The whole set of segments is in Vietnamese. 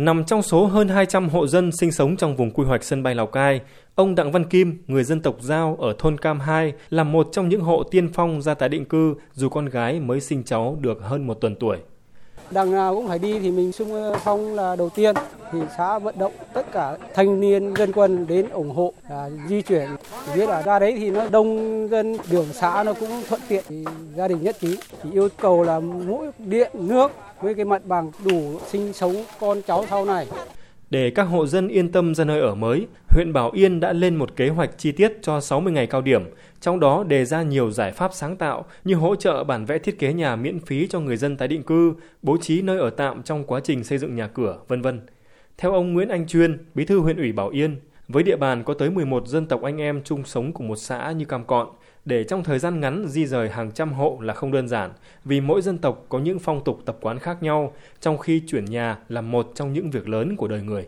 Nằm trong số hơn 200 hộ dân sinh sống trong vùng quy hoạch sân bay Lào Cai, ông Đặng Văn Kim, người dân tộc Giao ở thôn Cam 2, là một trong những hộ tiên phong ra tái định cư dù con gái mới sinh cháu được hơn một tuần tuổi. Đằng nào cũng phải đi thì mình xung phong là đầu tiên thì xã vận động tất cả thanh niên dân quân đến ủng hộ à, di chuyển biết là ra đấy thì nó đông dân đường xã nó cũng thuận tiện thì gia đình nhất trí thì yêu cầu là mỗi điện nước với cái mặt bằng đủ sinh sống con cháu sau này. Để các hộ dân yên tâm ra nơi ở mới, huyện Bảo Yên đã lên một kế hoạch chi tiết cho 60 ngày cao điểm, trong đó đề ra nhiều giải pháp sáng tạo như hỗ trợ bản vẽ thiết kế nhà miễn phí cho người dân tái định cư, bố trí nơi ở tạm trong quá trình xây dựng nhà cửa, vân vân. Theo ông Nguyễn Anh Chuyên, bí thư huyện ủy Bảo Yên, với địa bàn có tới 11 dân tộc anh em chung sống cùng một xã như Cam Cọn, để trong thời gian ngắn di rời hàng trăm hộ là không đơn giản, vì mỗi dân tộc có những phong tục tập quán khác nhau, trong khi chuyển nhà là một trong những việc lớn của đời người.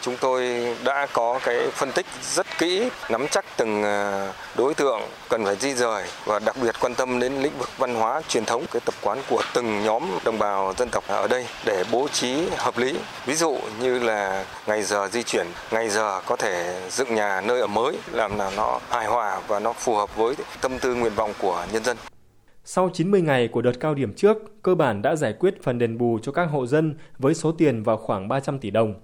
Chúng tôi đã có cái phân tích rất kỹ, nắm chắc từng à, đối tượng cần phải di rời và đặc biệt quan tâm đến lĩnh vực văn hóa truyền thống, cái tập quán của từng nhóm đồng bào dân tộc ở đây để bố trí hợp lý. Ví dụ như là ngày giờ di chuyển, ngày giờ có thể dựng nhà nơi ở mới làm nào nó hài hòa và nó phù hợp với tâm tư nguyện vọng của nhân dân. Sau 90 ngày của đợt cao điểm trước, cơ bản đã giải quyết phần đền bù cho các hộ dân với số tiền vào khoảng 300 tỷ đồng.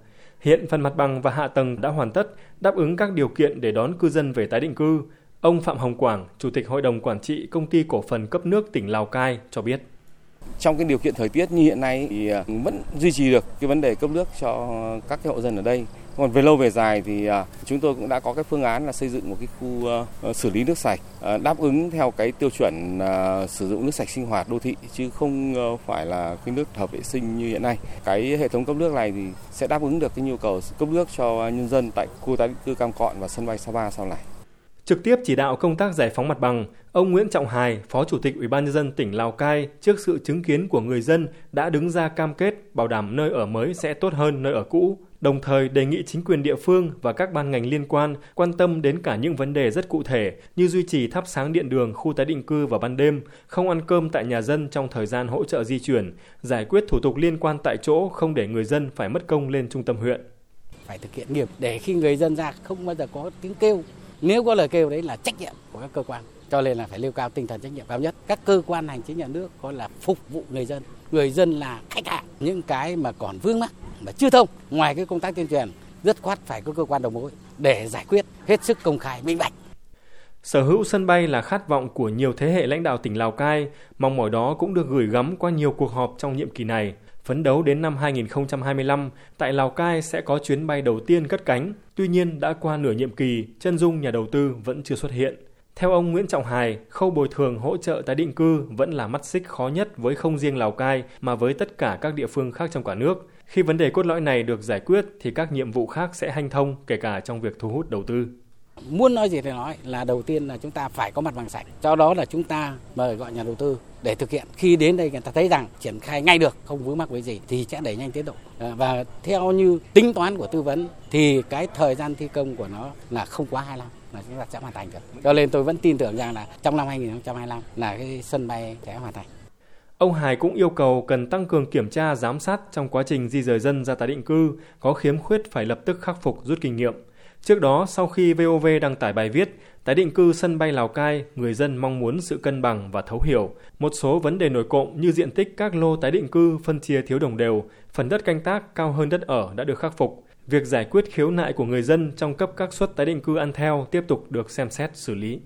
Hiện phần mặt bằng và hạ tầng đã hoàn tất, đáp ứng các điều kiện để đón cư dân về tái định cư. Ông Phạm Hồng Quảng, Chủ tịch Hội đồng Quản trị Công ty Cổ phần Cấp nước tỉnh Lào Cai cho biết. Trong cái điều kiện thời tiết như hiện nay thì à, vẫn duy trì được cái vấn đề cấp nước cho các cái hộ dân ở đây. Còn về lâu về dài thì à, chúng tôi cũng đã có cái phương án là xây dựng một cái khu ờ, ờ, xử lý nước sạch ờ, đáp ứng theo cái tiêu chuẩn à, sử dụng nước sạch sinh hoạt đô thị, chứ không phải là cái nước hợp vệ sinh như hiện nay. Cái hệ thống cấp nước này thì sẽ đáp ứng được cái nhu cầu cấp nước cho nhân dân tại khu tái định cư Cam Cọn và sân bay Sapa sau này. Trực tiếp chỉ đạo công tác giải phóng mặt bằng, ông Nguyễn Trọng Hải, Phó Chủ tịch Ủy ban nhân dân tỉnh Lào Cai trước sự chứng kiến của người dân đã đứng ra cam kết bảo đảm nơi ở mới sẽ tốt hơn nơi ở cũ, đồng thời đề nghị chính quyền địa phương và các ban ngành liên quan quan tâm đến cả những vấn đề rất cụ thể như duy trì thắp sáng điện đường khu tái định cư vào ban đêm, không ăn cơm tại nhà dân trong thời gian hỗ trợ di chuyển, giải quyết thủ tục liên quan tại chỗ không để người dân phải mất công lên trung tâm huyện. Phải thực hiện nghiệp để khi người dân ra không bao giờ có tiếng kêu nếu có lời kêu đấy là trách nhiệm của các cơ quan cho nên là phải nêu cao tinh thần trách nhiệm cao nhất. Các cơ quan hành chính nhà nước có là phục vụ người dân. Người dân là khách hàng. Những cái mà còn vướng mắc mà chưa thông ngoài cái công tác tuyên truyền rất khoát phải có cơ quan đầu mối để giải quyết hết sức công khai minh bạch. Sở hữu sân bay là khát vọng của nhiều thế hệ lãnh đạo tỉnh Lào Cai, mong mỏi đó cũng được gửi gắm qua nhiều cuộc họp trong nhiệm kỳ này. Phấn đấu đến năm 2025, tại Lào Cai sẽ có chuyến bay đầu tiên cất cánh. Tuy nhiên, đã qua nửa nhiệm kỳ, chân dung nhà đầu tư vẫn chưa xuất hiện. Theo ông Nguyễn Trọng Hải, khâu bồi thường hỗ trợ tái định cư vẫn là mắt xích khó nhất với không riêng Lào Cai mà với tất cả các địa phương khác trong cả nước. Khi vấn đề cốt lõi này được giải quyết thì các nhiệm vụ khác sẽ hanh thông kể cả trong việc thu hút đầu tư. Muốn nói gì thì nói là đầu tiên là chúng ta phải có mặt bằng sạch. Cho đó là chúng ta mời gọi nhà đầu tư để thực hiện. Khi đến đây người ta thấy rằng triển khai ngay được, không vướng mắc với gì thì sẽ đẩy nhanh tiến độ. Ờ, và theo như tính toán của tư vấn thì cái thời gian thi công của nó là không quá 25 là chúng ta sẽ hoàn thành được. Cho nên tôi vẫn tin tưởng rằng là trong năm 2025 là cái sân bay sẽ hoàn thành. Ông Hải cũng yêu cầu cần tăng cường kiểm tra giám sát trong quá trình di rời dân ra tái định cư, có khiếm khuyết phải lập tức khắc phục rút kinh nghiệm. Trước đó, sau khi VOV đăng tải bài viết Tái định cư sân bay Lào Cai, người dân mong muốn sự cân bằng và thấu hiểu. Một số vấn đề nổi cộng như diện tích các lô tái định cư phân chia thiếu đồng đều, phần đất canh tác cao hơn đất ở đã được khắc phục. Việc giải quyết khiếu nại của người dân trong cấp các suất tái định cư ăn theo tiếp tục được xem xét xử lý.